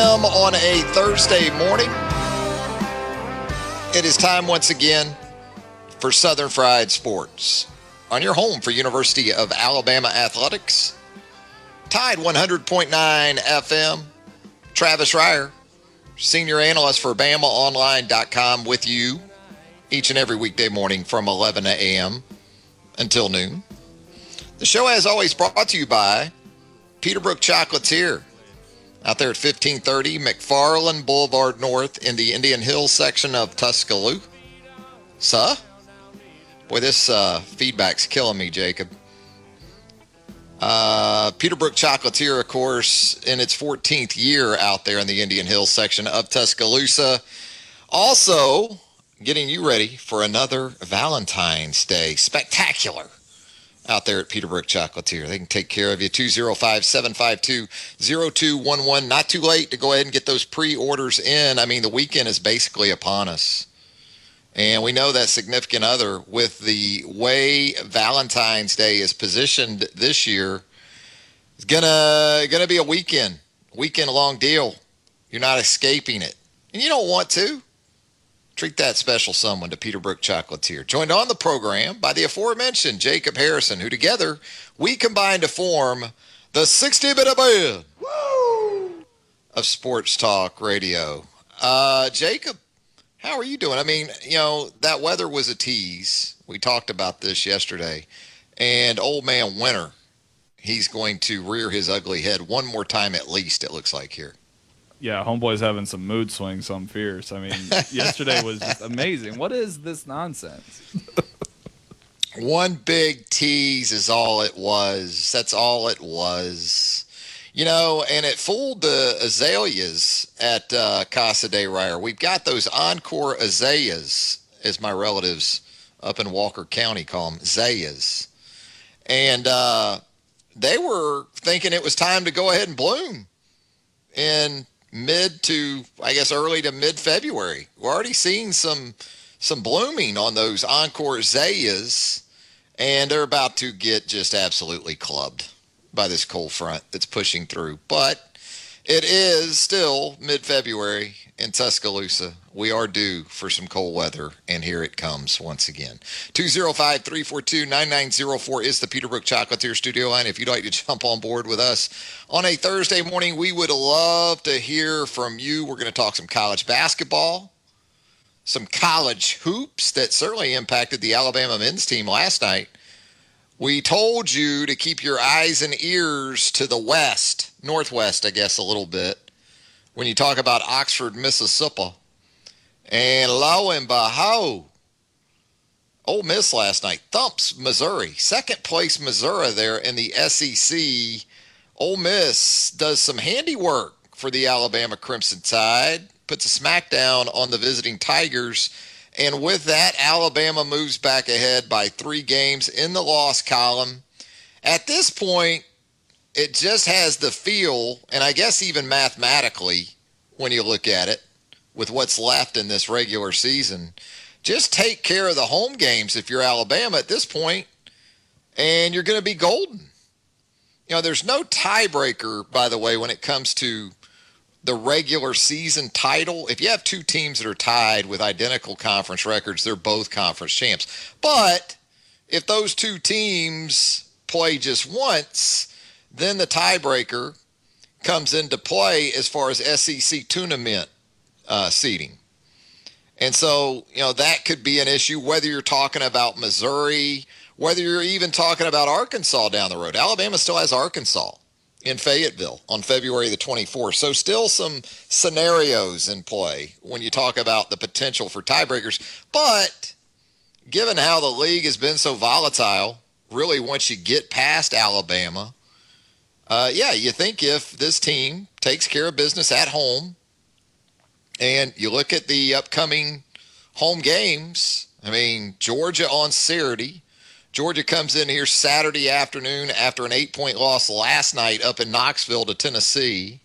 a.m. on a Thursday morning. It is time once again for Southern Fried Sports on your home for University of Alabama Athletics. Tide 100.9 FM. Travis Reier, senior analyst for BamaOnline.com, with you each and every weekday morning from 11 a.m. until noon. The show, as always, brought to you by Peterbrooke Chocolatier out there at 1530 McFarland Boulevard North in the Indian Hills section of Tuscaloosa. Sir? Boy, this uh, feedback's killing me, Jacob. Uh, Peterbrooke Chocolatier, of course, in its 14th year out there in the Indian Hills section of Tuscaloosa. Also, getting you ready for another Valentine's Day spectacular out there at Peterbrooke Chocolatier. They can take care of you. 205 752 0211. Not too late to go ahead and get those pre orders in. I mean, the weekend is basically upon us. And we know that significant other, with the way Valentine's Day is positioned this year, is gonna gonna be a weekend, weekend long deal. You're not escaping it, and you don't want to. Treat that special someone to Peterbrooke Chocolatier. Joined on the program by the aforementioned Jacob Harrison, who together we combine to form the 60 minute band of sports talk radio. Uh, Jacob, how are you doing? I mean, you know, that weather was a tease. We talked about this yesterday. And old man Winter, he's going to rear his ugly head one more time at least, it looks like here yeah, homeboy's having some mood swings I'm fierce. I mean, yesterday was just amazing. What is this nonsense? One big tease is all it was. That's all it was. You know, and it fooled the azaleas at uh, Casa de Reier. We've got those encore azaleas, as my relatives up in Walker County call them, zayas. And uh, they were thinking it was time to go ahead and bloom. And mid to I guess early to mid February. We're already seeing some some blooming on those encore zayas, and they're about to get just absolutely clubbed by this cold front that's pushing through. But it is still mid February in Tuscaloosa. We are due for some cold weather, and here it comes once again. 205 342 9904 is the Peterbrooke Chocolatier studio line. If you'd like to jump on board with us on a Thursday morning, we would love to hear from you. We're going to talk some college basketball, some college hoops that certainly impacted the Alabama men's team last night. We told you to keep your eyes and ears to the west, northwest, I guess, a little bit, when you talk about Oxford, Mississippi. And lo and behold, Ole Miss last night thumps Missouri. Second place Missouri there in the SEC. Ole Miss does some handiwork for the Alabama Crimson Tide, puts a smackdown on the visiting Tigers and with that, Alabama moves back ahead by three games in the loss column. At this point, it just has the feel, and I guess even mathematically, when you look at it, with what's left in this regular season, just take care of the home games if you're Alabama at this point, and you're going to be golden. You know, there's no tiebreaker, by the way, when it comes to the regular season title. If you have two teams that are tied with identical conference records, they're both conference champs. But if those two teams play just once, then the tiebreaker comes into play as far as SEC tournament uh, seeding. And so, you know, that could be an issue whether you're talking about Missouri, whether you're even talking about Arkansas down the road. Alabama still has Arkansas in Fayetteville on February the 24th. So, still some scenarios in play when you talk about the potential for tiebreakers. But given how the league has been so volatile, really, once you get past Alabama, uh, yeah, you think if this team takes care of business at home and you look at the upcoming home games, I mean, Georgia on Saturday. Georgia comes in here Saturday afternoon after an eight point loss last night up in Knoxville to Tennessee.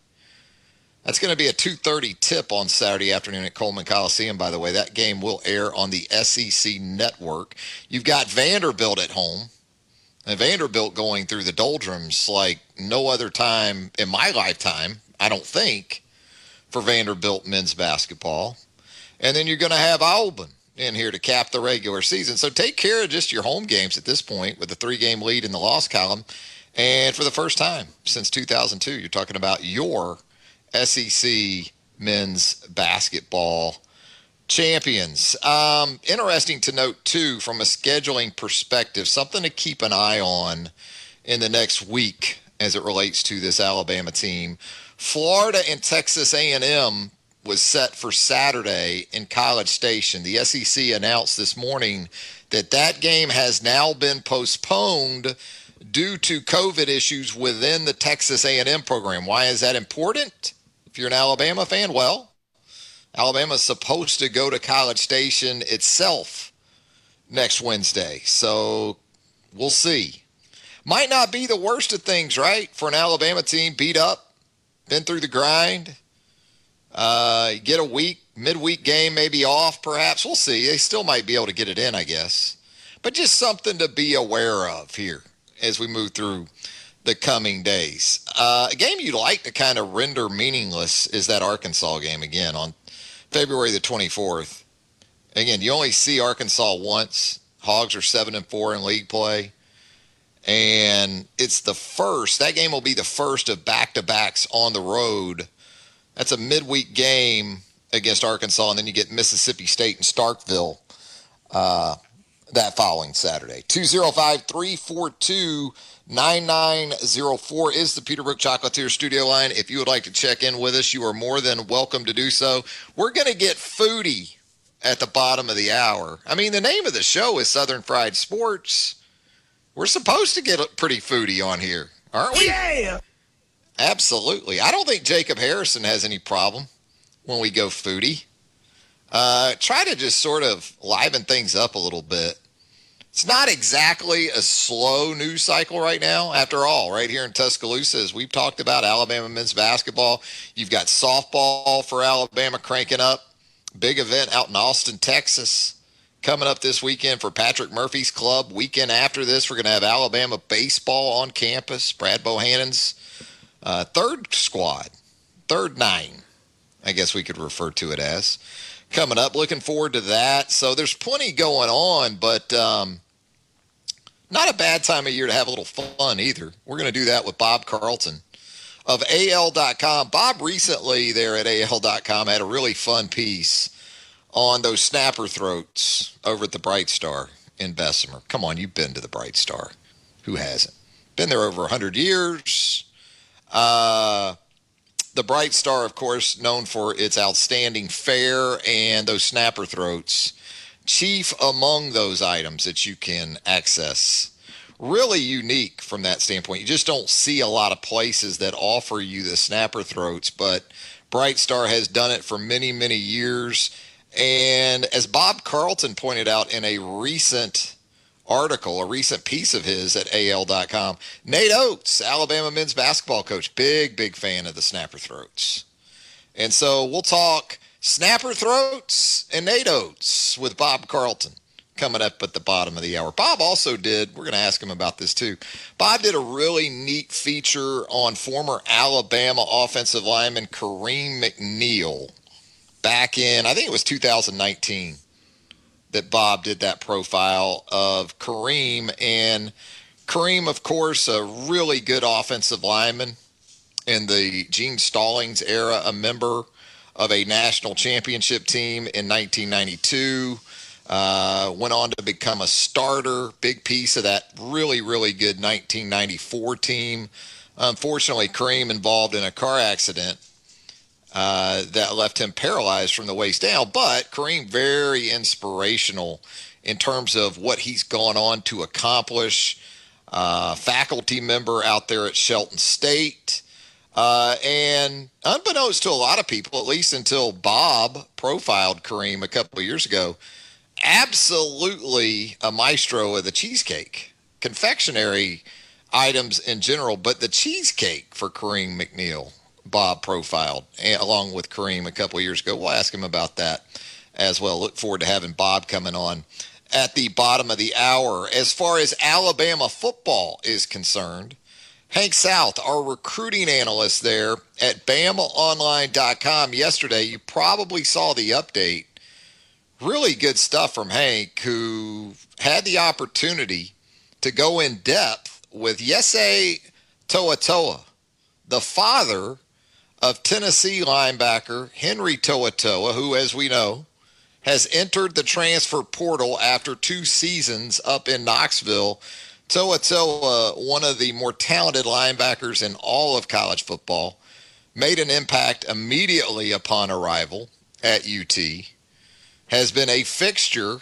That's going to be a 2:30 tip on Saturday afternoon at Coleman Coliseum. By the way, that game will air on the SEC network. You've got Vanderbilt at home, and Vanderbilt going through the doldrums like no other time in my lifetime. I don't think for Vanderbilt men's basketball. And then you're going to have Auburn in here to cap the regular season. So take care of just your home games at this point with a three game lead in the loss column. And for the first time since 2002, you're talking about your SEC men's basketball champions. Um, interesting to note, too, from a scheduling perspective, something to keep an eye on in the next week as it relates to this Alabama team. Florida and Texas A&M was set for Saturday in College Station. The SEC announced this morning that that game has now been postponed due to COVID issues within the Texas A&M program. Why is that important? If you're an Alabama fan, well, Alabama's supposed to go to College Station itself next Wednesday. So we'll see. Might not be the worst of things, right? For an Alabama team beat up been through the grind. Uh, get a week, midweek game maybe off, perhaps. We'll see. They still might be able to get it in, I guess. But just something to be aware of here as we move through the coming days. Uh, a game you'd like to kind of render meaningless is that Arkansas game again on February the 24th. Again, you only see Arkansas once. Hogs are seven and four in league play and it's the first. That game will be the first of back-to-backs on the road. That's a midweek game against Arkansas, and then you get Mississippi State and Starkville uh, that following Saturday. 205 342 9904 is the Peterbrooke Chocolatier studio line. If you would like to check in with us, you are more than welcome to do so. We're going to get foodie at the bottom of the hour. I mean, the name of the show is Southern Fried Sports. We're supposed to get pretty foodie on here, aren't we? Yeah. Absolutely. I don't think Jacob Harrison has any problem when we go foodie. Uh, try to just sort of liven things up a little bit. It's not exactly a slow news cycle right now. After all, right here in Tuscaloosa, as we've talked about Alabama men's basketball, you've got softball for Alabama cranking up. Big event out in Austin, Texas coming up this weekend for Patrick Murphy's club. Weekend after this, we're going to have Alabama baseball on campus. Brad Bohannon's uh, third squad, third nine, I guess we could refer to it as. Coming up, looking forward to that. So there's plenty going on, but um, not a bad time of year to have a little fun either. We're going to do that with Bob Carlton of AL.com. Bob recently there at AL.com had a really fun piece on those snapper throats over at the Bright Star in Bessemer. Come on, you've been to the Bright Star. Who hasn't? Been there over 100 years. Uh, the Bright Star, of course, known for its outstanding fare and those snapper throats. Chief among those items that you can access. Really unique from that standpoint. You just don't see a lot of places that offer you the snapper throats, but Bright Star has done it for many, many years and as Bob Carlton pointed out in a recent article, a recent piece of his at AL.com, Nate Oates, Alabama men's basketball coach, big, big fan of the snapper throats. And so we'll talk snapper throats and Nate Oates with Bob Carlton coming up at the bottom of the hour. Bob also did, we're going to ask him about this too. Bob did a really neat feature on former Alabama offensive lineman Kareem McNeal back in, I think it was 2019 that Bob did that profile of Kareem. And Kareem, of course, a really good offensive lineman in the Gene Stallings era, a member of a national championship team in 1992. Uh, went on to become a starter, big piece of that really, really good 1994 team. Unfortunately, Kareem involved in a car accident uh, that left him paralyzed from the waist down. But Kareem, very inspirational in terms of what he's gone on to accomplish. Uh, faculty member out there at Shelton State. Uh, and unbeknownst to a lot of people, at least until Bob profiled Kareem a couple of years ago, absolutely a maestro of the cheesecake, confectionery items in general, but the cheesecake for Kareem McNeal, Bob profiled along with Kareem a couple years ago. We'll ask him about that as well. Look forward to having Bob coming on at the bottom of the hour. As far as Alabama football is concerned, Hank South, our recruiting analyst there at BamaOnline.com yesterday, you probably saw the update really good stuff from Hank, who had the opportunity to go in depth with Yese To'oTo'o, the father of Tennessee linebacker Henry To'oTo'o, who, as we know, has entered the transfer portal after two seasons up in Knoxville. To'oTo'o, one of the more talented linebackers in all of college football, made an impact immediately upon arrival at UT has been a fixture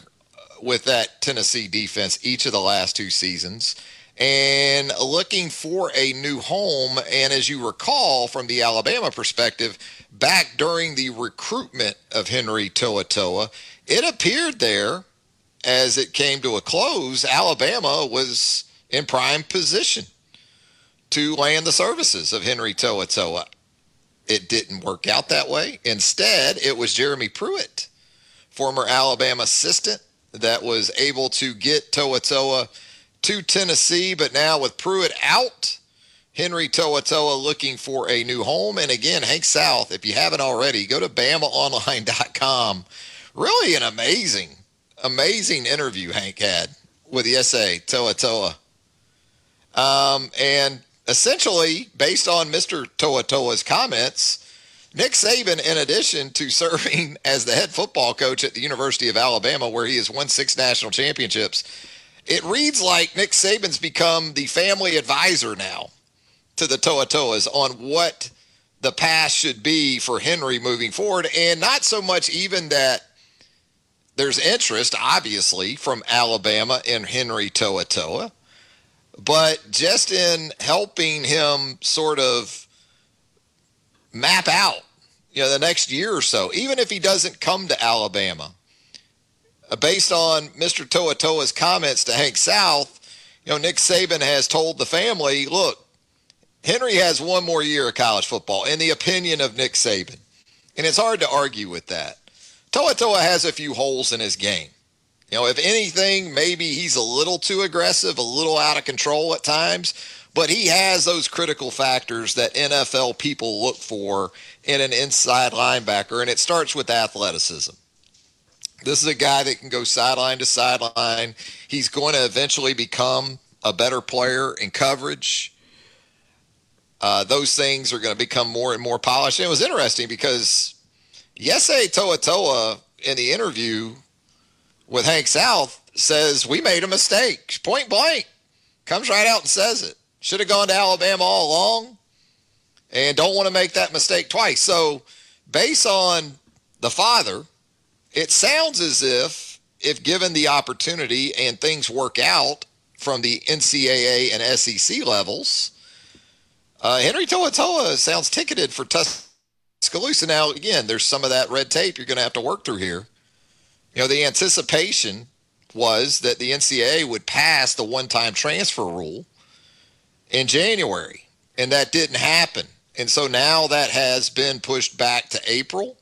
with that Tennessee defense each of the last two seasons and looking for a new home. And as you recall from the Alabama perspective, back during the recruitment of Henry To'oTo'o, it appeared there as it came to a close, Alabama was in prime position to land the services of Henry To'oTo'o. It didn't work out that way. Instead, it was Jeremy Pruitt former Alabama assistant that was able to get To'oTo'o to Tennessee, but now with Pruitt out, Henry To'oTo'o looking for a new home. And again, Hank South, if you haven't already, go to BamaOnline.com. Really an amazing, amazing interview Hank had with the SA Toa Um, and essentially, based on Mr. To'oTo'o's comments, Nick Saban, in addition to serving as the head football coach at the University of Alabama, where he has won six national championships, it reads like Nick Saban's become the family advisor now to the Toa Toas on what the path should be for Henry moving forward. And not so much even that there's interest, obviously, from Alabama in Henry To'oTo'o, but just in helping him sort of map out, you know, the next year or so, even if he doesn't come to Alabama. Uh, based on Mr. To'oTo'o's comments to Hank South, you know, Nick Saban has told the family, look, Henry has one more year of college football, in the opinion of Nick Saban. And it's hard to argue with that. To'oTo'o has a few holes in his game. You know, if anything, maybe he's a little too aggressive, a little out of control at times but he has those critical factors that NFL people look for in an inside linebacker, and it starts with athleticism. This is a guy that can go sideline to sideline. He's going to eventually become a better player in coverage. Uh, those things are going to become more and more polished. And it was interesting because Yese Toa in the interview with Hank South says we made a mistake, point blank. Comes right out and says it. Should have gone to Alabama all along and don't want to make that mistake twice. So, based on the father, it sounds as if, if given the opportunity and things work out from the NCAA and SEC levels, uh, Henry Toa sounds ticketed for Tuscaloosa. Now, again, there's some of that red tape you're going to have to work through here. You know, the anticipation was that the NCAA would pass the one time transfer rule in January, and that didn't happen. And so now that has been pushed back to April,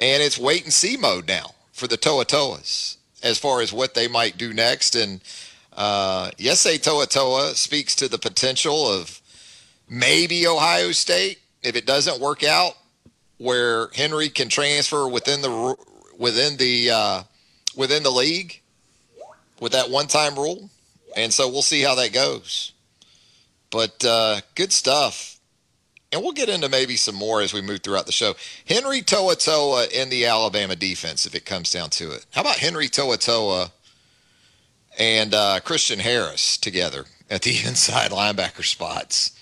and it's wait and see mode now for the Toa Toas as far as what they might do next. And uh, Yesai To'oTo'o speaks to the potential of maybe Ohio State if it doesn't work out, where Henry can transfer within the within the uh, within the league with that one time rule. And so we'll see how that goes. But uh, good stuff. And we'll get into maybe some more as we move throughout the show. Henry To'oTo'o in the Alabama defense, if it comes down to it. How about Henry To'oTo'o and uh, Christian Harris together at the inside linebacker spots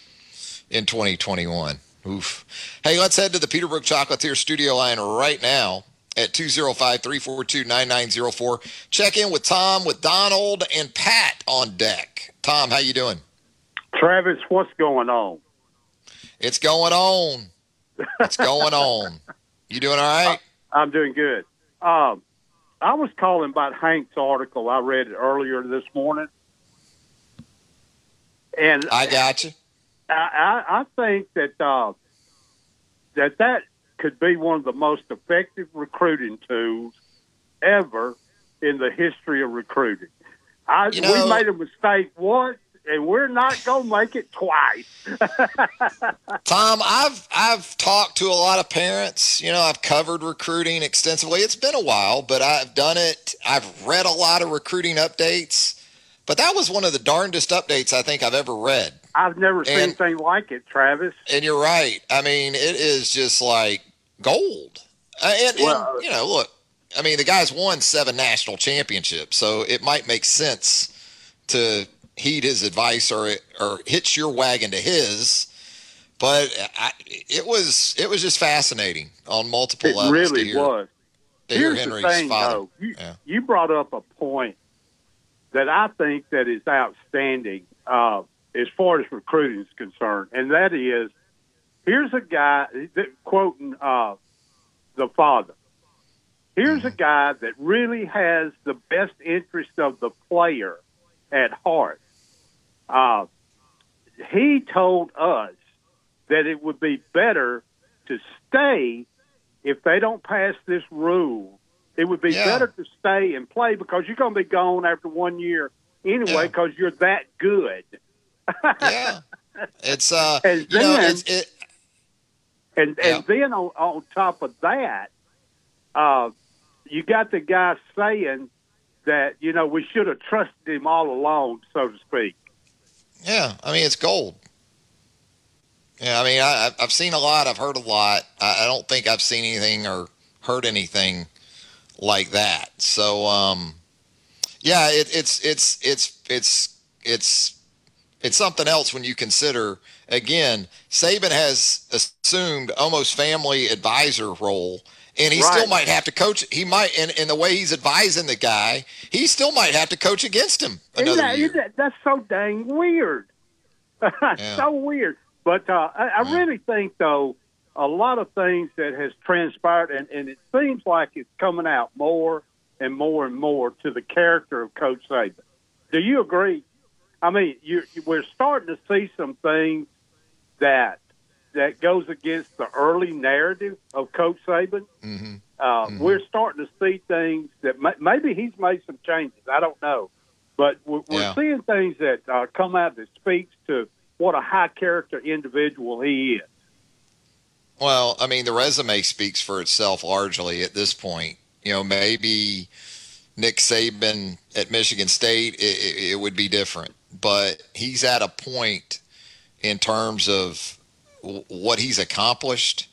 in 2021? Oof. Hey, let's head to the Peterbrooke Chocolatier studio line right now at 205-342-9904. Check in with Tom, with Donald, and Pat on deck. Tom, how you doing? Travis, what's going on? It's going on. It's going on. You doing all right? I'm doing good. Um, I was calling about Hank's article. I read it earlier this morning, and I got you. I, I, I think that uh, that that could be one of the most effective recruiting tools ever in the history of recruiting. I, you know, we made a mistake once and we're not gonna make it twice. Tom, I've I've talked to a lot of parents. You know, I've covered recruiting extensively. It's been a while, but I've done it. I've read a lot of recruiting updates. But that was one of the darndest updates I think I've ever read. I've never seen anything like it, Travis. And you're right. I mean, it is just like gold. Uh, and, well, and you know, look, I mean, the guy's won seven national championships, so it might make sense to heed his advice or or hitch your wagon to his. But I, it was it was just fascinating on multiple it levels. It really hear, was. Here's the thing, father. though. You, yeah. you, brought up a point that I think that is outstanding uh, as far as recruiting is concerned, and that is, here's a guy that, quoting uh, the father. Here's mm-hmm. a guy that really has the best interest of the player at heart. Uh, he told us that it would be better to stay if they don't pass this rule. It would be yeah. better to stay and play because you're going to be gone after one year anyway because yeah. you're that good. yeah, it's uh, and then, know, it's, it, and yeah. and then on, on top of that, uh, you got the guy saying that you know we should have trusted him all along, so to speak. Yeah, I mean it's gold. Yeah, I mean I, I've seen a lot. I've heard a lot. I, I don't think I've seen anything or heard anything like that. So, um, yeah, it, it's it's it's it's it's it's something else when you consider again. Saban has assumed almost family advisor role and he right. still might have to coach. He might, in, in the way he's advising the guy, he still might have to coach against him another that, year. That, that's so dang weird. yeah. So weird. But uh, I, I yeah. really think, though, a lot of things that has transpired, and, and it seems like it's coming out more and more and more to the character of Coach Saban. Do you agree? I mean, you, we're starting to see some things that that goes against the early narrative of Coach Saban. Mm-hmm. Uh, mm-hmm. We're starting to see things that may, maybe he's made some changes. I don't know, but we're, we're yeah. seeing things that uh, come out that speaks to what a high character individual he is. Well, I mean, the resume speaks for itself largely at this point. You know, maybe Nick Saban at Michigan State, it, it, it would be different, but he's at a point in terms of what he's accomplished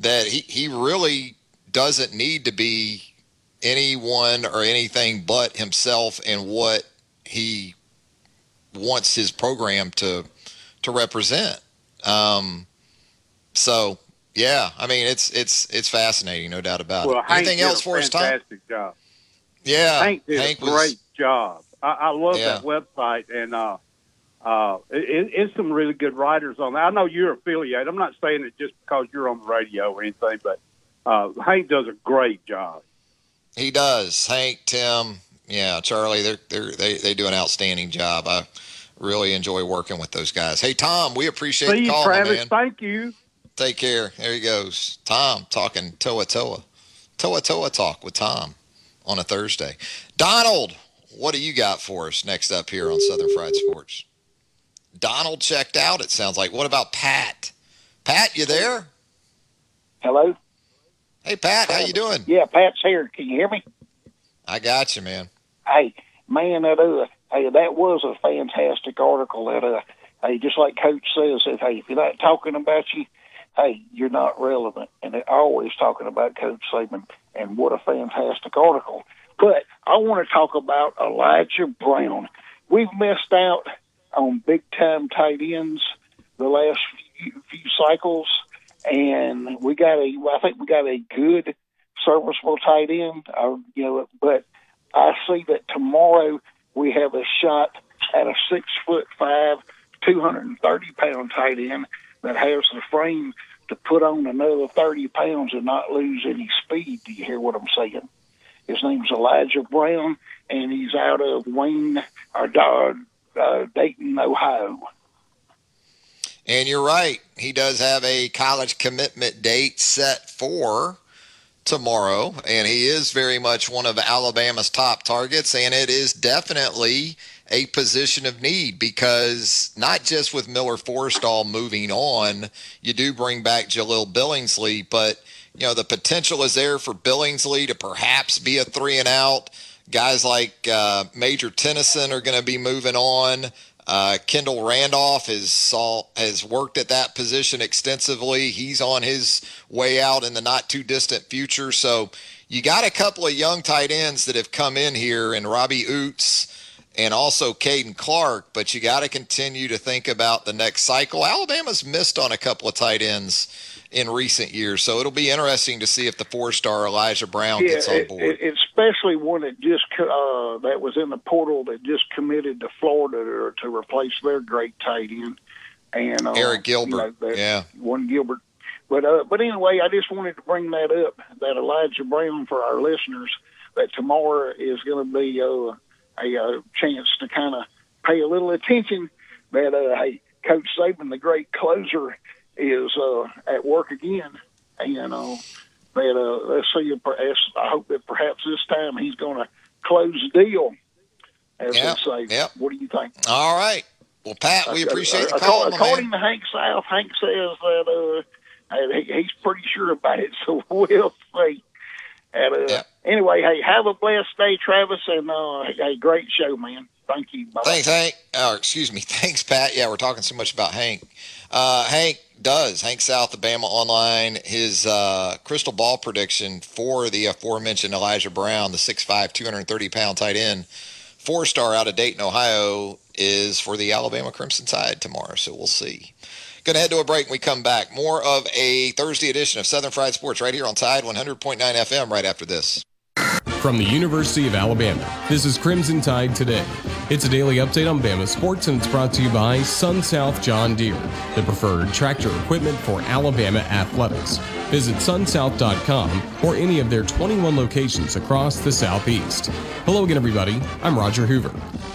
that he, he really doesn't need to be anyone or anything but himself and what he wants his program to to represent. Um, so yeah, I mean it's it's it's fascinating, no doubt about well, it. Hank Anything else for us, Tom? Fantastic job. Yeah, Hank did Hank a great was, job. I, I love yeah. that website, and uh, uh, it, it's some really good writers on that. I know you're affiliated. I'm not saying it just because you're on the radio or anything, but uh, Hank does a great job. He does. Hank, Tim, yeah, Charlie, they're, they're, they they do an outstanding job. I really enjoy working with those guys. Hey, Tom, we appreciate See the call, Travis, man. Thank you. Take care. There he goes. Tom talking To'oTo'o. Toa Toa talk with Tom on a Thursday. Donald, what do you got for us next up here on Southern Fried Sports? Donald checked out, it sounds like. What about Pat? Pat, you there? Hello? Hey, Pat, how you doing? Yeah, Pat's here. Can you hear me? I got you, man. Hey, man, that uh, hey, that was a fantastic article. That uh, hey, just like Coach says, if hey, if you're not talking about you, hey, you're not relevant. And they're always talking about Coach Saban, and what a fantastic article. But I want to talk about Elijah Brown. We've missed out on big time tight ends the last few, cycles, and we got a. I think we got a good serviceable tight end. Uh, you know, but I see that tomorrow we have a shot at a six foot five, two hundred and thirty pound tight end that has the frame to put on another thirty pounds and not lose any speed. Do you hear what I'm saying? His name's Elijah Brown, and he's out of Wayne or uh, Dayton, Ohio. And you're right. He does have a college commitment date set for tomorrow, and he is very much one of Alabama's top targets, and it is definitely a position of need because not just with Miller Forristall moving on, you do bring back Jahleel Billingsley, but you know the potential is there for Billingsley to perhaps be a three and out. Guys like uh, Major Tennyson are going to be moving on. Uh, Kendall Randolph has saw, has worked at that position extensively. He's on his way out in the not too distant future. So you got a couple of young tight ends that have come in here, and Robbie Ouzts and also Caden Clark. But you got to continue to think about the next cycle. Alabama's missed on a couple of tight ends in recent years. So it'll be interesting to see if the four-star Elijah Brown yeah, gets on board. It, it, especially one that just uh, that was in the portal that just committed to Florida to, to replace their great tight end. And uh, Arik Gilbert, you know, yeah, one Gilbert. But uh, but anyway, I just wanted to bring that up. That Elijah Brown for our listeners. That tomorrow is going to be uh, a, a chance to kind of pay a little attention. That uh, hey, Coach Saban, the great closer, is uh, at work again, and uh, that uh, let's see. If, I hope that perhaps this time he's going to close the deal. As yep, they say. Yep. What do you think? All right. Well, Pat, we appreciate the call. call. According to Hank South, Hank says that uh, he's pretty sure about it, so we'll see. And, uh, yep. Anyway, hey, have a blessed day, Travis, and uh, hey, great show, man. Thank you. Bye-bye. Thanks, Hank. Oh, excuse me. Thanks, Pat. Yeah, we're talking so much about Hank. Uh, Hank does. Hank South, Bama Online, his uh, crystal ball prediction for the aforementioned Elijah Brown, the 6'5", 230 pound tight end, four star out of Dayton, Ohio, is for the Alabama Crimson Tide tomorrow. So we'll see. Going to head to a break when we come back. More of a Thursday edition of Southern Fried Sports right here on Tide 100.9 FM right after this. From the University of Alabama, this is Crimson Tide Today. It's a daily update on Bama sports, and it's brought to you by SunSouth John Deere, the preferred tractor equipment for Alabama athletics. Visit sunsouth.com or any of their 21 locations across the Southeast. Hello again, everybody. I'm Roger Hoover.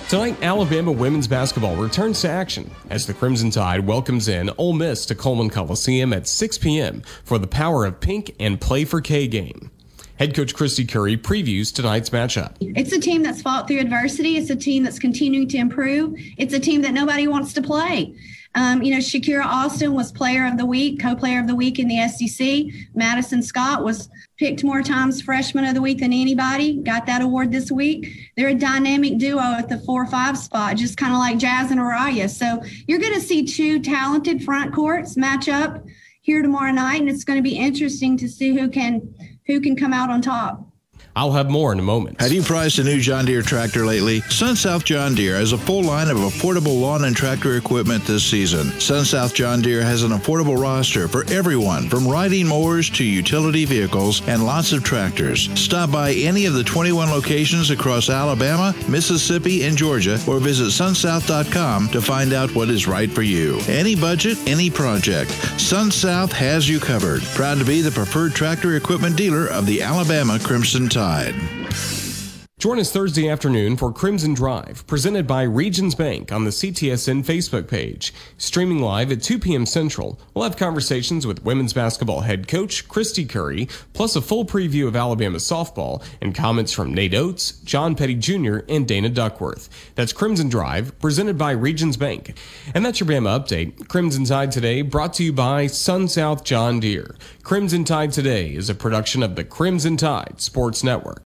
Tonight, Alabama women's basketball returns to action as the Crimson Tide welcomes in Ole Miss to Coleman Coliseum at 6 p.m. for the Power of Pink and Play for K game. Head coach Kristy Curry previews tonight's matchup. It's a team that's fought through adversity. It's a team that's continuing to improve. It's a team that nobody wants to play. Um, you know, Shakira Austin was player of the week, co player of the week in the SEC. Madison Scott was picked more times freshman of the week than anybody, got that award this week. They're a dynamic duo at the four or five spot, just kind of like Jazz and Ariyah. So you're going to see two talented front courts match up here tomorrow night, and it's going to be interesting to see who can who can come out on top. I'll have more in a moment. Have you priced a new John Deere tractor lately? SunSouth John Deere has a full line of affordable lawn and tractor equipment this season. SunSouth John Deere has an affordable roster for everyone, from riding mowers to utility vehicles and lots of tractors. Stop by any of the 21 locations across Alabama, Mississippi, and Georgia, or visit sunsouth.com to find out what is right for you. Any budget, any project. SunSouth has you covered. Proud to be the preferred tractor equipment dealer of the Alabama Crimson Tide side. Join us Thursday afternoon for Crimson Drive, presented by Regions Bank on the CTSN Facebook page. Streaming live at 2 p.m. Central, we'll have conversations with women's basketball head coach Kristy Curry, plus a full preview of Alabama softball and comments from Nate Oates, John Petty Jr., and Dana Duckworth. That's Crimson Drive, presented by Regions Bank. And that's your Bama update. Crimson Tide Today, brought to you by SunSouth John Deere. Crimson Tide Today is a production of the Crimson Tide Sports Network.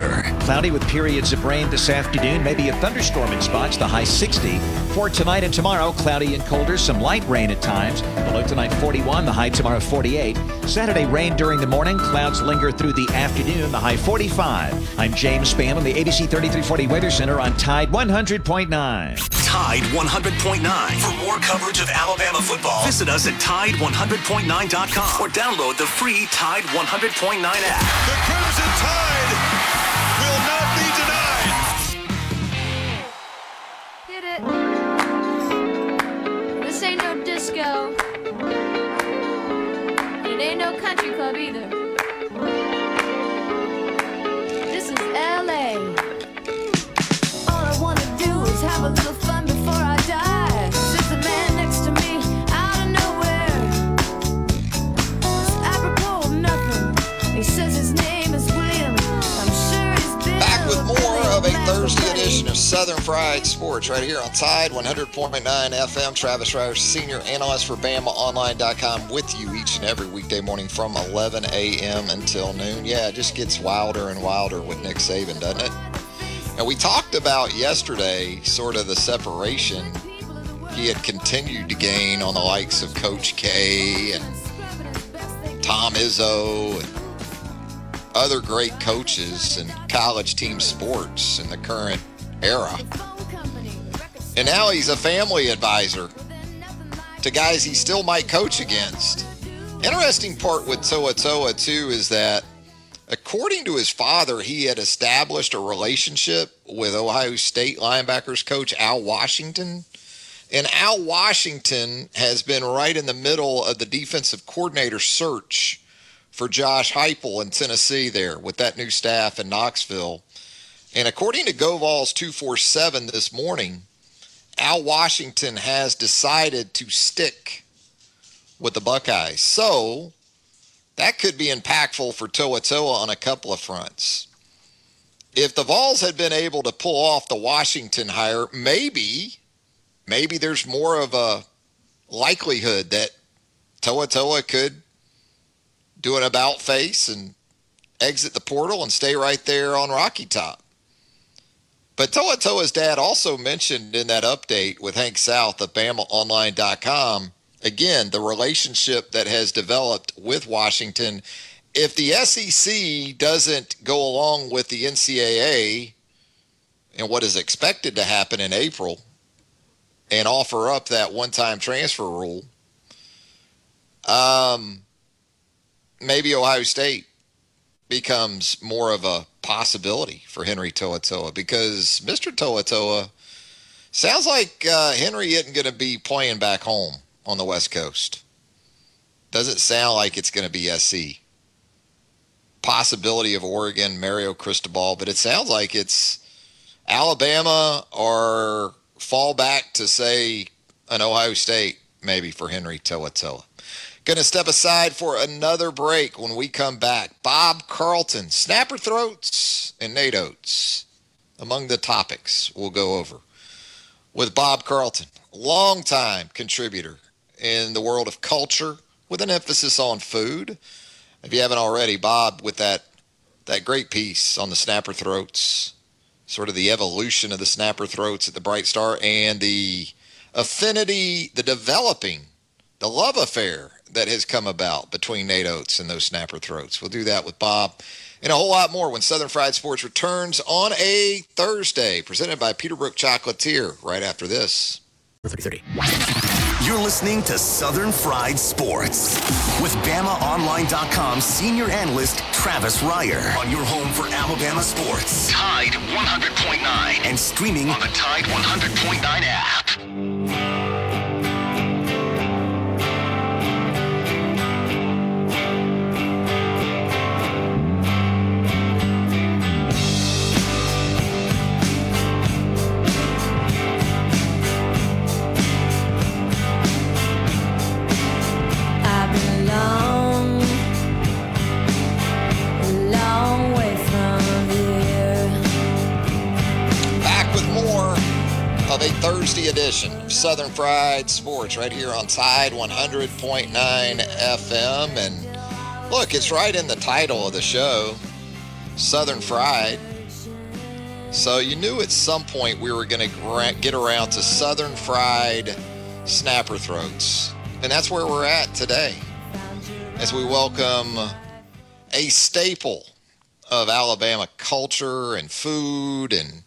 Cloudy with periods of rain this afternoon, maybe a thunderstorm in spots, the high 60. For tonight and tomorrow, cloudy and colder, some light rain at times. The low tonight 41, the high tomorrow 48. Saturday rain during the morning, clouds linger through the afternoon, the high 45. I'm James Spann on the ABC 3340 Weather Center on Tide 100.9. Tide 100.9. For more coverage of Alabama football, visit us at Tide100.9.com or download the free Tide 100.9 app. The Crimson Tide no country club either. This is LA. All I wanna do is have a little fun before I die. Sits a man next to me out of nowhere. It's apropos of nothing. He says his name is William. I'm sure he's been Back with more of a Thursday edition Southern Fried Sports right here on Tide 100.9 FM. Travis Reier, senior analyst for BamaOnline.com, with you each and every weekday morning from 11 a.m. until noon. Yeah, it just gets wilder and wilder with Nick Saban, doesn't it? And we talked about yesterday sort of the separation he had continued to gain on the likes of Coach K and Tom Izzo and other great coaches in college team sports in the current era. And now he's a family advisor to guys he still might coach against. Interesting part with To'oTo'o, too, is that according to his father, he had established a relationship with Ohio State linebackers coach Al Washington. And Al Washington has been right in the middle of the defensive coordinator search for Josh Heupel in Tennessee there with that new staff in Knoxville. And according to GoVols 247 this morning, Al Washington has decided to stick with the Buckeyes. So that could be impactful for To'oTo'o on a couple of fronts. If the Vols had been able to pull off the Washington hire, maybe, maybe there's more of a likelihood that To'oTo'o could do an about face and exit the portal and stay right there on Rocky Top. But To'oTo'o's dad also mentioned in that update with Hank South of BamaOnline.com, again, the relationship that has developed with Washington. If the SEC doesn't go along with the NCAA and what is expected to happen in April and offer up that one time transfer rule, um, maybe Ohio State becomes more of a possibility for Henry To'oTo'o because Mr. To'oTo'o sounds like uh, Henry isn't going to be playing back home on the West Coast. Doesn't sound like it's going to be SC. Possibility of Oregon, Mario Cristobal, but it sounds like it's Alabama or fall back to say an Ohio State maybe for Henry To'oTo'o. Going to step aside for another break when we come back. Bob Carlton, snapper throats, and Nate Oates among the topics we'll go over with Bob Carlton, longtime contributor in the world of culture with an emphasis on food. If you haven't already, Bob, with that that great piece on the snapper throats, sort of the evolution of the snapper throats at the Bright Star and the affinity, the developing, the love affair that has come about between Nate Oates and those snapper throats. We'll do that with Bob and a whole lot more when Southern Fried Sports returns on a Thursday, presented by Peterbrooke Chocolatier right after this. 30. You're listening to Southern Fried Sports with BamaOnline.com senior analyst Travis Reier on your home for Alabama sports. Tide 100.9 and streaming on the Tide 100.9 app. Thursday edition of Southern Fried Sports right here on Tide 100.9 FM. And look, it's right in the title of the show Southern Fried. So you knew at some point we were going to get around to Southern Fried Snapper Throats. And that's where we're at today as we welcome a staple of Alabama culture and food and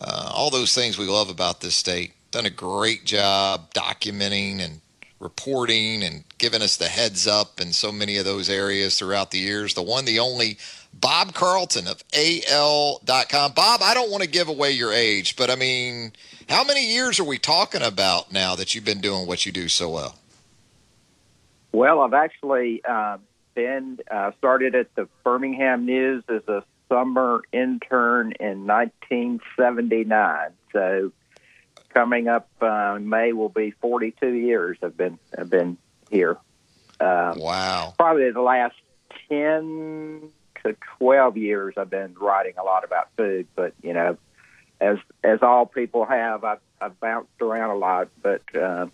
uh, all those things we love about this state. Done a great job documenting and reporting and giving us the heads up in so many of those areas throughout the years. The one, the only Bob Carlton of AL.com. Bob, I don't want to give away your age, but I mean, how many years are we talking about now that you've been doing what you do so well? Well, I've actually uh, been uh, started at the Birmingham News as a summer intern in 1979. So coming up uh, May will be 42 years. I've been I've been here. Um, wow. Probably the last 10 to 12 years I've been writing a lot about food, but you know, as as all people have, I've, I've bounced around a lot, but uh,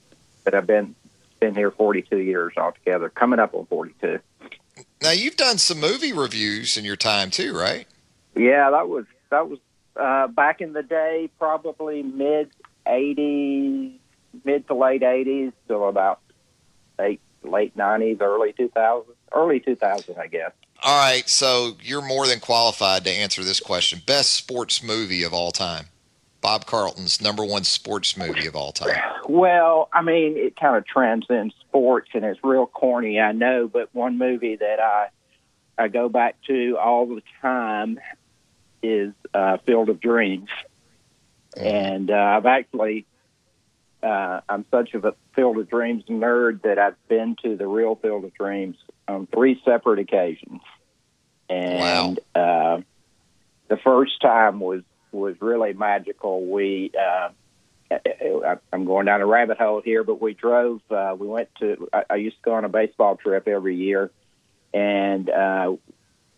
but I've been been here 42 years altogether, coming up on 42. Now you've done some movie reviews in your time too, right? Yeah, that was that was uh, back in the day, probably mid 80s, mid to late 80s, till about eight, late 90s, early 2000s, early 2000, I guess. All right, so you're more than qualified to answer this question. Best sports movie of all time. Bob Carlton's number one sports movie of all time. Well, I mean, it kind of transcends sports, and it's real corny, I know. But one movie that I I go back to all the time is uh, Field of Dreams, and uh, I've actually uh, I'm such of a Field of Dreams nerd that I've been to the real Field of Dreams on three separate occasions, and uh, the first time was was really magical. We uh, I'm going down a rabbit hole here, but we drove. Uh, we went to. I, I used to go on a baseball trip every year, and uh,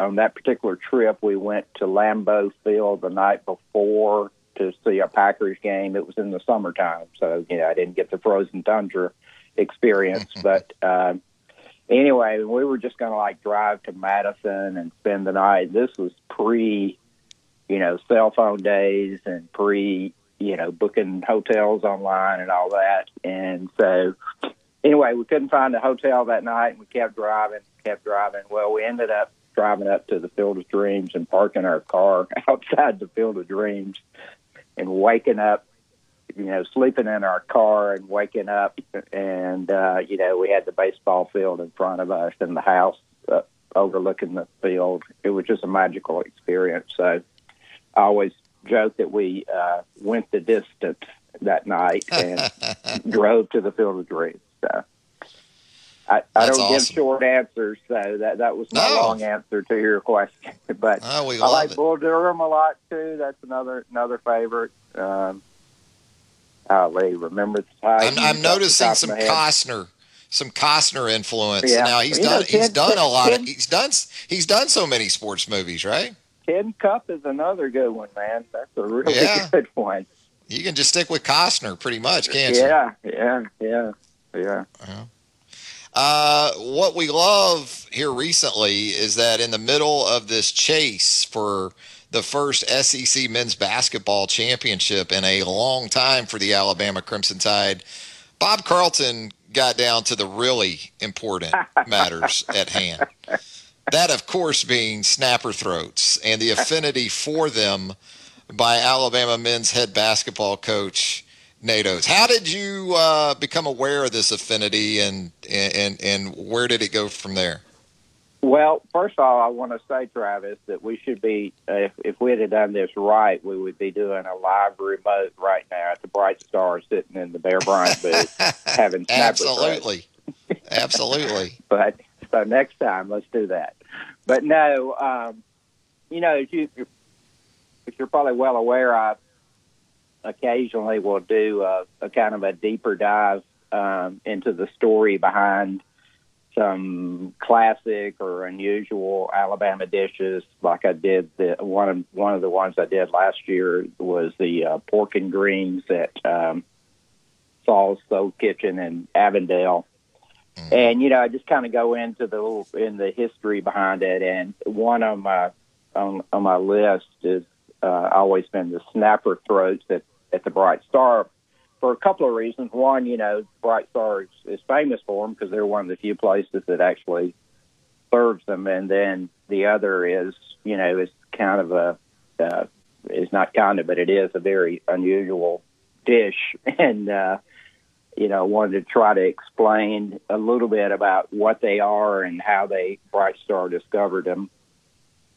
on that particular trip, we went to Lambeau Field the night before to see a Packers game. It was in the summertime, so you know I didn't get the frozen tundra experience, but. Uh, Anyway, we were just going to like drive to Madison and spend the night. This was pre, you know, cell phone days and pre, you know, booking hotels online and all that. And so, anyway, we couldn't find a hotel that night, and we kept driving, kept driving. Well, we ended up driving up to the Field of Dreams and parking our car outside the Field of Dreams, and waking up, you know, sleeping in our car and waking up, and uh, you know, we had the baseball field in front of us and the house uh, overlooking the field. It was just a magical experience. So, I always joke that we uh, went the distance that night and drove to the Field of Dreams. So. I, I don't give short answers, so that that was my No. long answer to your question. But Oh, I like it. Bull Durham a lot too. That's another another favorite. Um, golly, remember the I'm, I'm noticing some. Costner, some Costner influence. Yeah. Now he's You know, done. he's Ted- done a lot. Of, he's done. He's done so many sports movies, right? Tin Cup is another good one, man. That's a really Yeah. good one. You can just stick with Costner, pretty much, can't you? Yeah, yeah, yeah, yeah. Uh, what we love here recently is that in the middle of this chase for the first SEC men's basketball championship in a long time for the Alabama Crimson Tide, Bob Carlton got down to the really important matters at hand. That, of course, being snapper throats and the affinity for them by Alabama men's head basketball coach Nate Oats. How did you uh, become aware of this affinity, and and and where did it go from there? Well, first of all, I want to say, Travis, that we should be, uh, if, if we had done this right, we would be doing a live remote right now at the Bright Star sitting in the Bear Bryant booth having. Absolutely, absolutely. But so next time, let's do that. But no, um, you know, you, if you're probably well aware, I occasionally will do a, a kind of a deeper dive um, into the story behind some classic or unusual Alabama dishes, like I did the one of one of the ones I did last year was the uh, pork and greens at um, Saw's Soul Kitchen in Avondale. And you know, I just kind of go into the in the history behind it, and one of my on, on my list is uh, always been the snapper throats at at the Bright Star for a couple of reasons. One, you know, Bright Star is, is famous for them because they're one of the few places that actually serves them, and then the other is, you know, it's kind of a uh, is not kind of, but it is a very unusual dish, and uh, you know, wanted to try to explain a little bit about what they are and how they Bright Star discovered them.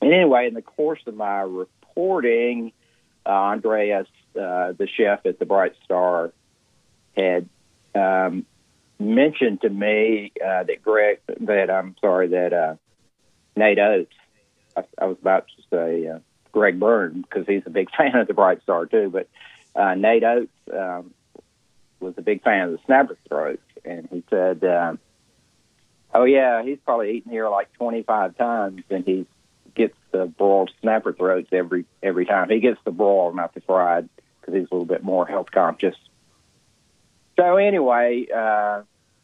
And anyway, in the course of my reporting, uh, Andreas, uh, the chef at the Bright Star, had um, mentioned to me uh, that Greg, that I'm sorry, that uh, Nate Oats, I, I was about to say uh, Greg Byrne because he's a big fan of the Bright Star too, but uh, Nate Oats um, was a big fan of the snapper throat, and he said, um, "Oh yeah, he's probably eaten here like 25 times, and he gets the broiled snapper throats every every time. He gets the broiled, not the fried, because he's a little bit more health conscious." So anyway, uh,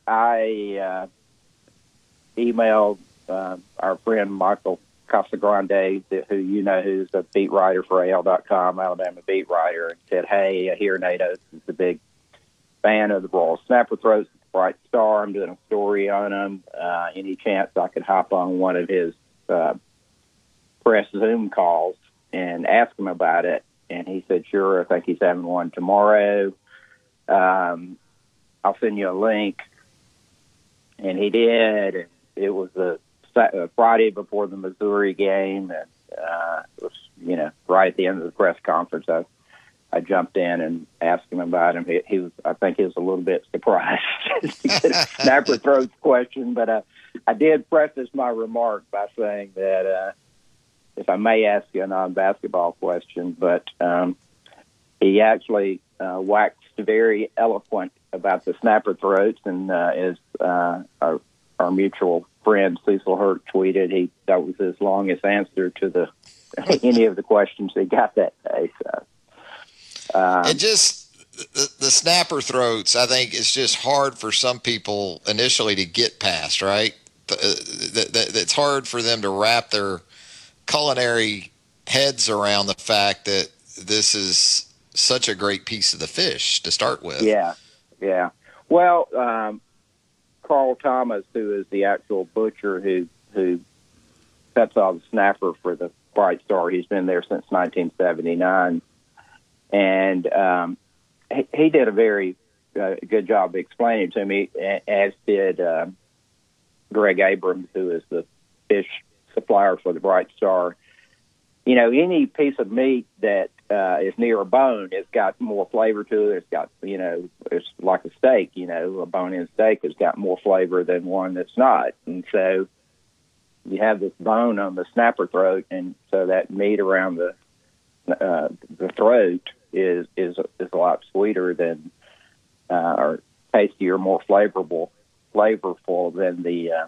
I uh, emailed uh, our friend Michael Casagrande, who you know who's a beat writer for AL.com, Alabama beat writer, and said, "Hey, I hear Nate Oats is a big fan of the Royal Snapper Throats, Bright Star. I'm doing a story on them. Uh, any chance I could hop on one of his uh, press Zoom calls and ask him about it?" And he said, "Sure. I think he's having one tomorrow. Um, I'll send you a link." And he did. And it was a Sa- uh, Friday before the Missouri game, and uh, it was you know right at the end of the press conference. I I jumped in and asked him about him. He, he was, I think, he was a little bit surprised to get a snapper throats question, but uh, I did preface my remark by saying that uh, if I may ask you a non-basketball question, but um, he actually uh, waxed very eloquent about the snapper throats, and uh, as uh, our our mutual friend Cecil Hurt tweeted, he that was his longest answer to the any of the questions he got that day. So. Um, it just the, the snapper throats. I think it's just hard for some people initially to get past. Right, the, it's hard for them to wrap their culinary heads around the fact that this is such a great piece of the fish to start with. Yeah, yeah. Well, um, Carl Thomas, who is the actual butcher who who cuts all the snapper for the Bright Star, he's been there since 1979 and um, he, he did a very uh, good job explaining to me, as did uh, Greg Abrams, who is the fish supplier for the Bright Star. You know, any piece of meat that uh, is near a bone, it's got more flavor to it. It's got, you know, it's like a steak. You know, a bone-in steak has got more flavor than one that's not, and so you have this bone on the snapper throat, and so that meat around the uh, the throat is is is a lot sweeter than uh, or tastier, more flavorful flavorful than the uh,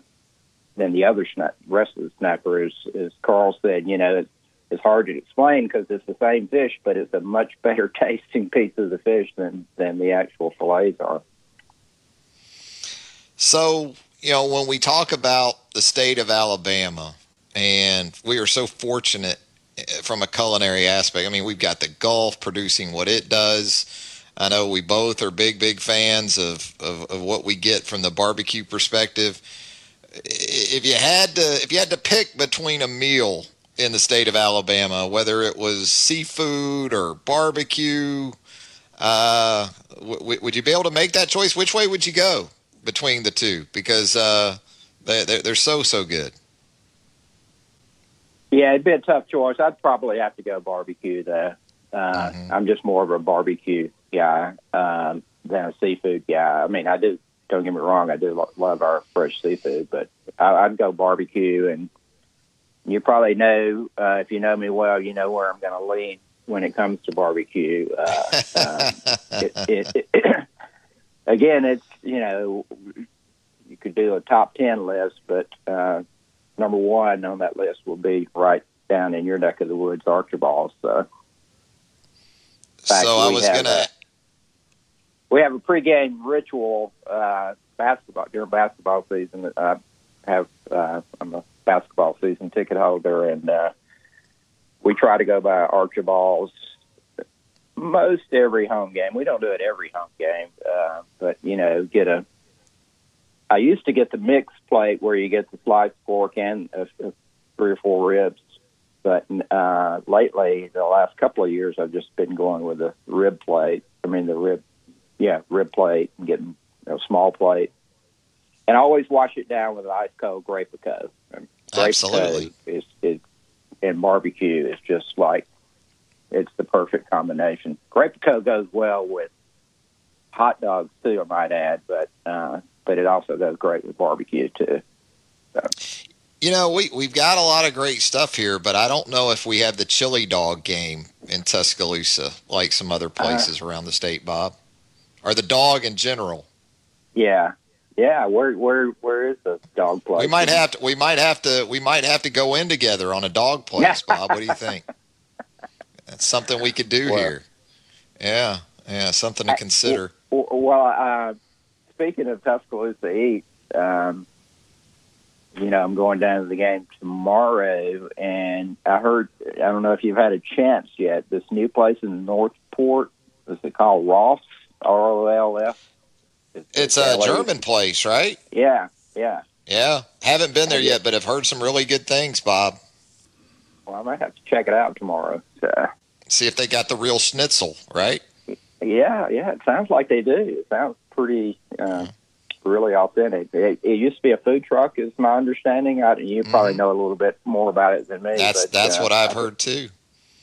than the other rest of the snapper. As as Carl said, you know, it's, it's hard to explain because it's the same fish, but it's a much better tasting piece of the fish than than the actual fillets are. So you know, when we talk about the state of Alabama, and we are so fortunate from a culinary aspect. I mean, we've got the Gulf producing what it does. I know we both are big, big fans of, of, of, what we get from the barbecue perspective. If you had to, if you had to pick between a meal in the state of Alabama, whether it was seafood or barbecue, uh, w- would you be able to make that choice? Which way would you go between the two? Because uh, they, they're, they're so so good. Yeah, it'd be a tough choice. I'd probably have to go barbecue though. Uh, mm-hmm. I'm just more of a barbecue guy um, than a seafood guy. I mean, I do. Don't get me wrong. I do lo- love our fresh seafood, but I, I'd go barbecue. And you probably know uh, if you know me well, you know where I'm going to lean when it comes to barbecue. Uh, um, it, it, it, again, it's you know you could do a top ten list, but uh, number one on that list will be right down in your neck of the woods, Archibald. So, fact, so I was gonna. we have a pregame ritual uh, basketball during basketball season. I have uh, I'm a basketball season ticket holder, and uh, we try to go by Archibald's most every home game. We don't do it every home game, uh, but you know, get a. I used to get the mixed plate where you get the sliced pork and uh, three or four ribs, but uh, lately, the last couple of years, I've just been going with the rib plate. I mean, the rib, yeah, rib plate, and getting a small plate, and I always wash it down with an ice cold Grapico. Absolutely. Is, is and barbecue is just like it's the perfect combination. Grapico goes well with hot dogs too, I might add, but uh, but it also goes great with barbecue too. You know, we we've got a lot of great stuff here, but I don't know if we have the chili dog game in Tuscaloosa like some other places around the state, Bob, or the dog in general. Yeah, yeah. Where where where is the dog place? We might have to. We might have to. We might have to go in together on a dog place, Bob. What do you think? That's something we could do Well- here. Yeah, yeah, something to consider. Well, uh, speaking of Tuscaloosa Eat, um, you know, I'm going down to the game tomorrow, and I heard, I don't know if you've had a chance yet, this new place in Northport, is it called Ross? R O L F? It's a German place, right? Yeah, yeah. Yeah, haven't been there yet, but I've heard some really good things, Bob. Well, I might have to check it out tomorrow. So, See if they got the real schnitzel, right? Yeah, yeah, it sounds like they do. It sounds pretty, uh, really authentic. It, it used to be a food truck, is my understanding. I, you probably know a little bit more about it than me. Mm-hmm. That's but, that's uh, what I've heard too.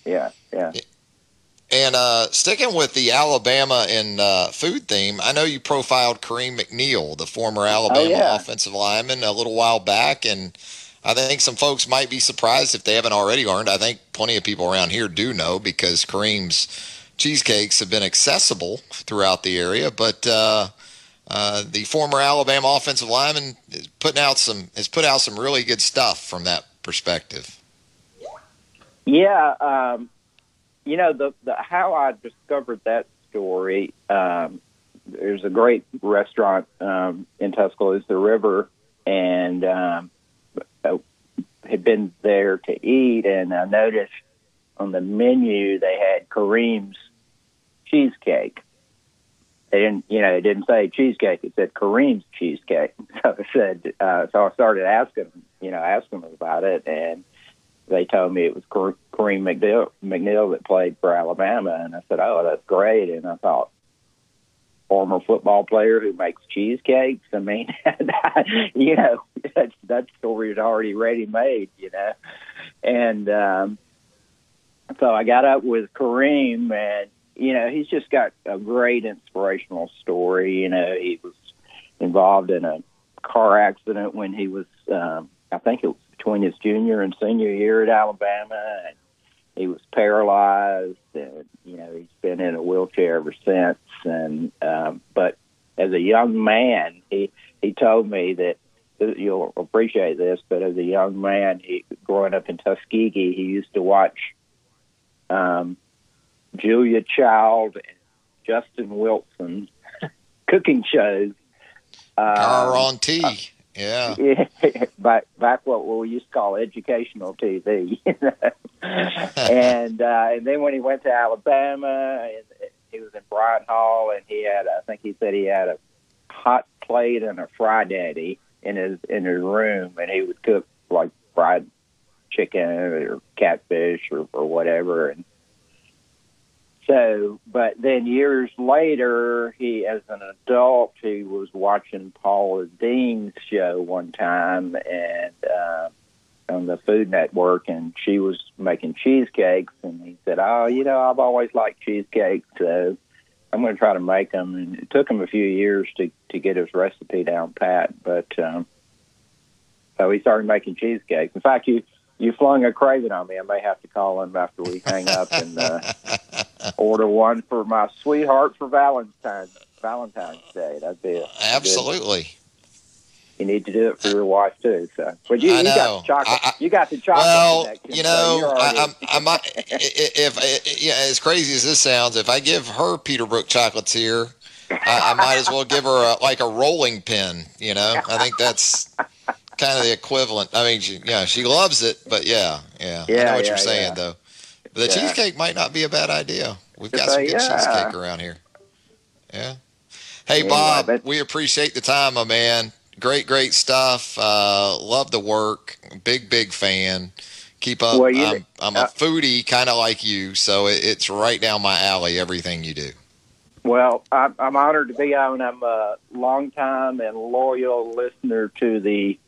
Yeah, yeah. And uh, sticking with the Alabama and uh, food theme, I know you profiled Kareem McNeal, the former Alabama yeah. offensive lineman, a little while back, and I think some folks might be surprised if they haven't already learned. I think plenty of people around here do know because Kareem's cheesecakes have been accessible throughout the area, but. Uh, uh, the former Alabama offensive lineman is putting out some has put out some really good stuff from that perspective. Yeah, um, you know the, the how I discovered that story. Um, there's a great restaurant um, in Tuscaloosa River, and um, I had been there to eat, and I noticed on the menu they had Kareem's cheesecake. They didn't, you know, it didn't say cheesecake. It said Kareem's cheesecake. So I said, uh, so I started asking, you know, asking them about it, and they told me it was Kare- Kareem McNeal, McNeal that played for Alabama, and I said, "Oh, that's great." And I thought, former football player who makes cheesecakes. I mean, you know, that that story is already ready made, you know. And um, so I got up with Kareem, and you know, he's just got a great inspirational story. You know, he was involved in a car accident when he was, um, I think it was between his junior and senior year at Alabama, and he was paralyzed, and you know, he's been in a wheelchair ever since. And um, but as a young man, he he told me that you'll appreciate this, but as a young man, he growing up in Tuskegee, he used to watch um, Julia Child and Justin Wilson cooking shows. Um, Car on T. Yeah. yeah, back back what we used to call educational TV. and uh, and then when he went to Alabama, and he was in Bryant Hall, and he had I think he said he had a hot plate and a fry daddy in his in his room, and he would cook like fried chicken or catfish or, or whatever, and so, but then years later, he, as an adult, he was watching Paula Deen's show one time and uh, on the Food Network, and she was making cheesecakes, and he said, "Oh, you know, I've always liked cheesecakes, so I'm going to try to make them." And it took him a few years to to get his recipe down pat, but um, so he started making cheesecakes. In fact, you you flung a craving on me. I may have to call him after we hang up and uh, order one for my sweetheart for Valentine's Valentine's Day. That'd be a, Absolutely. you need to do it for your wife too. So, but you, you got the chocolate. I- I- you got the chocolate. Well, connection, you know, you're I, I'm, I might, i- i- if, i- yeah, as crazy as this sounds, if I give her Peterbrooke chocolates here, I, I might as well give her a, like a rolling pin. You know, I think that's kind of the equivalent. I mean, she, yeah, she loves it, but yeah, yeah, I know what yeah, you're saying yeah. though. The Yeah. cheesecake might not be a bad idea. We've got some good yeah. cheesecake around here. Yeah. Hey, Bob, but- we appreciate the time, my man. Great, great stuff. Uh, love the work. Big, big fan. Keep up. Well, you- I'm, I'm a uh, foodie, kind of like you, so it, it's right down my alley. Everything you do. Well, I'm, I'm honored to be on. I'm a longtime and loyal listener to the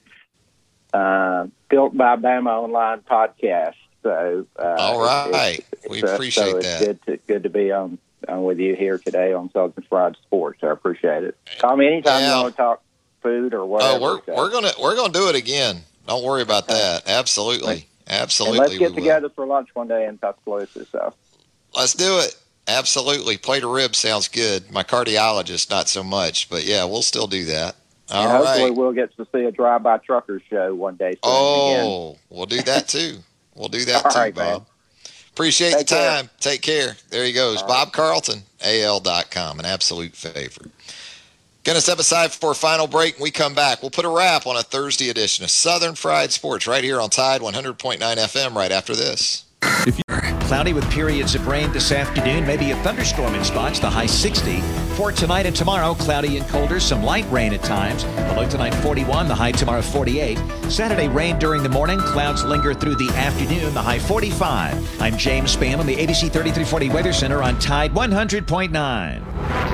uh, Built by Bama Online podcast. So, uh, All it's- it's- We it's, uh, appreciate so it's that. Good to good to be on, on with you here today on Southern Fried Sports. I appreciate it. Call me anytime Yeah. you want to talk food or whatever. Oh, we're so. we're gonna we're gonna do it again. Don't worry about that. Absolutely, and absolutely. let's we get will. together for lunch one day in Tuscaloosa. So, Let's do it. Absolutely. Plate of ribs sounds good. My cardiologist, not so much, but yeah, we'll still do that. All and right. hopefully we'll get to see a drive-by trucker show one day. Soon again. Oh, we'll do that too. We'll do that All too, right, Bob. man. Appreciate Take the care. time. Take care. There he goes. Bob Carlton, AL.com, an absolute favorite. Going to step aside for a final break. When we come back, we'll put a wrap on a Thursday edition of Southern Fried Sports right here on Tide 100.9 FM right after this. Cloudy with periods of rain this afternoon, maybe a thunderstorm in spots, the high 60. For tonight and tomorrow, cloudy and colder, some light rain at times. The low tonight 41, the high tomorrow 48. Saturday, rain during the morning, clouds linger through the afternoon, the high 45. I'm James Spann on the ABC 3340 Weather Center on Tide 100.9.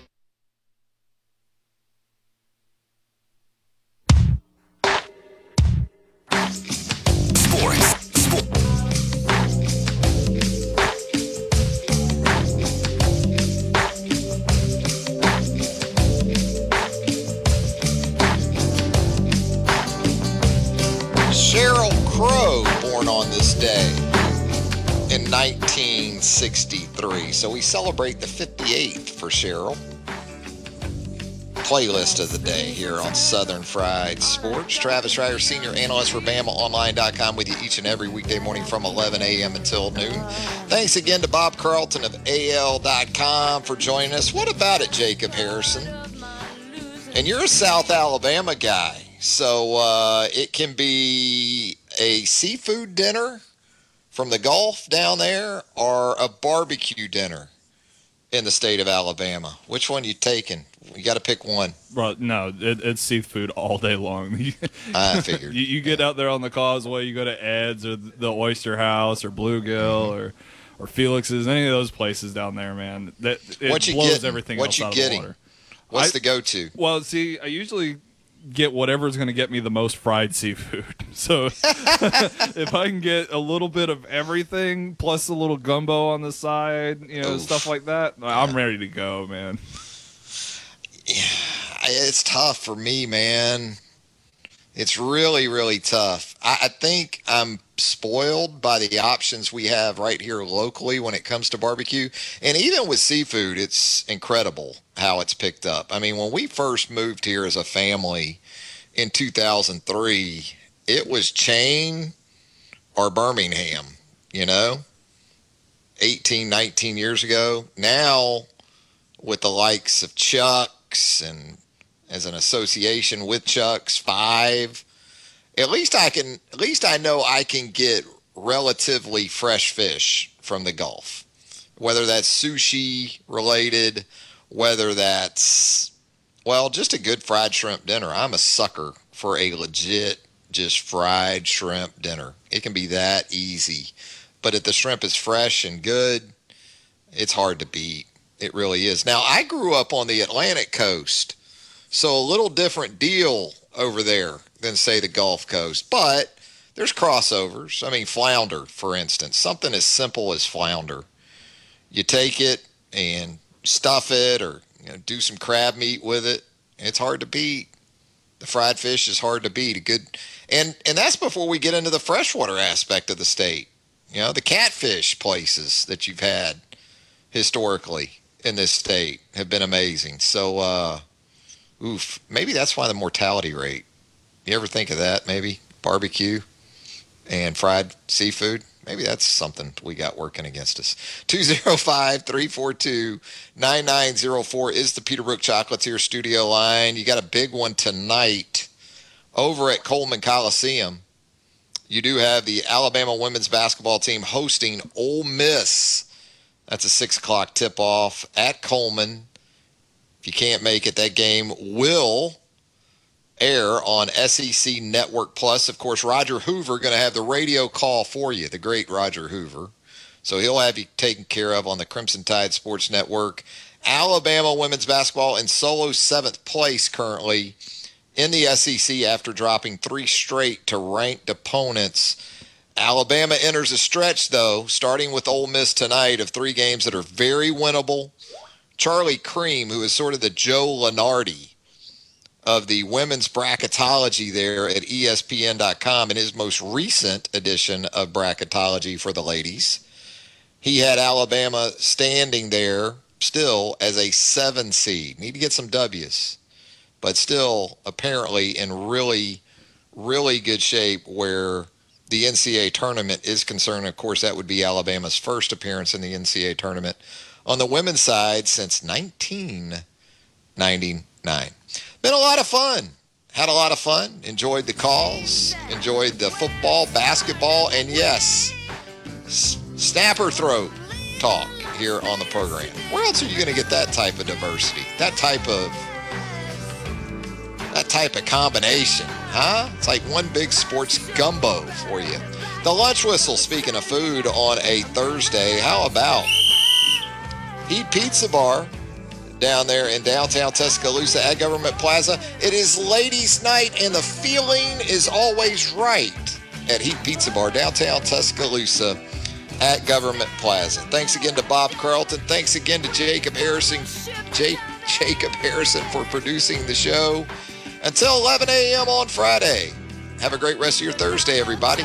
Celebrate the 58th for Cheryl. Playlist of the day here on Southern Fried Sports. Travis Reier, senior analyst for BamaOnline.com, with you each and every weekday morning from 11 a.m. until noon. Thanks again to Bob Carlton of AL.com for joining us. What about it, Jacob Harrison? And you're a South Alabama guy, so uh, it can be a seafood dinner from the Gulf down there or a barbecue dinner in the state of Alabama. Which one you taking? You got to pick one. Bro, no, it, it's seafood all day long. I figured. you, you get out there on the causeway, you go to Ed's or the Oyster House or Bluegill Mm-hmm. or or Felix's, any of those places down there, man. That it What you blows getting? everything What else you out getting? of the water. What's I- the go-to? Well, see, I usually get whatever's going to get me the most fried seafood. So if I can get a little bit of everything plus a little gumbo on the side, you know, Oof. stuff like that, I'm ready to go, man. Yeah, It's tough for me, man. It's really, really tough. I, I think I'm spoiled by the options we have right here locally when it comes to barbecue. And even with seafood, it's incredible how it's picked up. I mean, when we first moved here as a family in 2003, it was Chain or Birmingham, you know, 18, 19 years ago. Now, with the likes of Chuck's and as an association with Chuck's Five, at least I can at least I know I can get relatively fresh fish from the Gulf. Whether that's sushi related, whether that's well, just a good fried shrimp dinner. I'm a sucker for a legit just fried shrimp dinner. It can be that easy. But if the shrimp is fresh and good, it's hard to beat. It really is. Now, I grew up on the Atlantic coast, so a little different deal over there than, say, the Gulf Coast. But there's crossovers. I mean, flounder, for instance, something as simple as flounder. You take it and stuff it or you know, do some crab meat with it. It's hard to beat. The fried fish is hard to beat. A good, and and that's before we get into the freshwater aspect of the state. You know, the catfish places that you've had historically in this state have been amazing. So, uh, oof, maybe that's why the mortality rate. You ever think of that? Maybe barbecue and fried seafood. Maybe that's something we got working against us. 205 342 9904 is the Peterbrooke Chocolatier studio line. You got a big one tonight over at Coleman Coliseum. You do have the Alabama women's basketball team hosting Ole Miss. That's a six o'clock tip off at Coleman. If you can't make it, that game will air on SEC Network Plus. Of course, Roger Hoover going to have the radio call for you, the great Roger Hoover. So he'll have you taken care of on the Crimson Tide Sports Network. Alabama women's basketball in solo seventh place currently in the SEC after dropping three straight to ranked opponents. Alabama enters a stretch, though, starting with Ole Miss tonight of three games that are very winnable. Charlie Creme, who is sort of the Joe Lunardi of the women's bracketology there at ESPN.com in his most recent edition of bracketology for the ladies. He had Alabama standing there still as a seven seed. Need to get some W's, but still apparently in really, really good shape where the NCAA tournament is concerned. Of course, that would be Alabama's first appearance in the NCAA tournament on the women's side since 1999. Been a lot of fun. Had a lot of fun. Enjoyed the calls. Enjoyed the football, basketball, and yes, snapper throat talk here on the program. Where else are you going to get that type of diversity? That type of that type of combination, huh? It's like one big sports gumbo for you. The lunch whistle, speaking of food on a Thursday, how about Heat Pizza Bar down there in downtown Tuscaloosa at Government Plaza? It is ladies' night, and the feeling is always right at Heat Pizza Bar downtown Tuscaloosa at Government Plaza. Thanks again to Bob Carlton. Thanks again to Jacob Harrison, J- Jacob Harrison for producing the show. Until 11 a.m. on Friday. Have a great rest of your Thursday, everybody.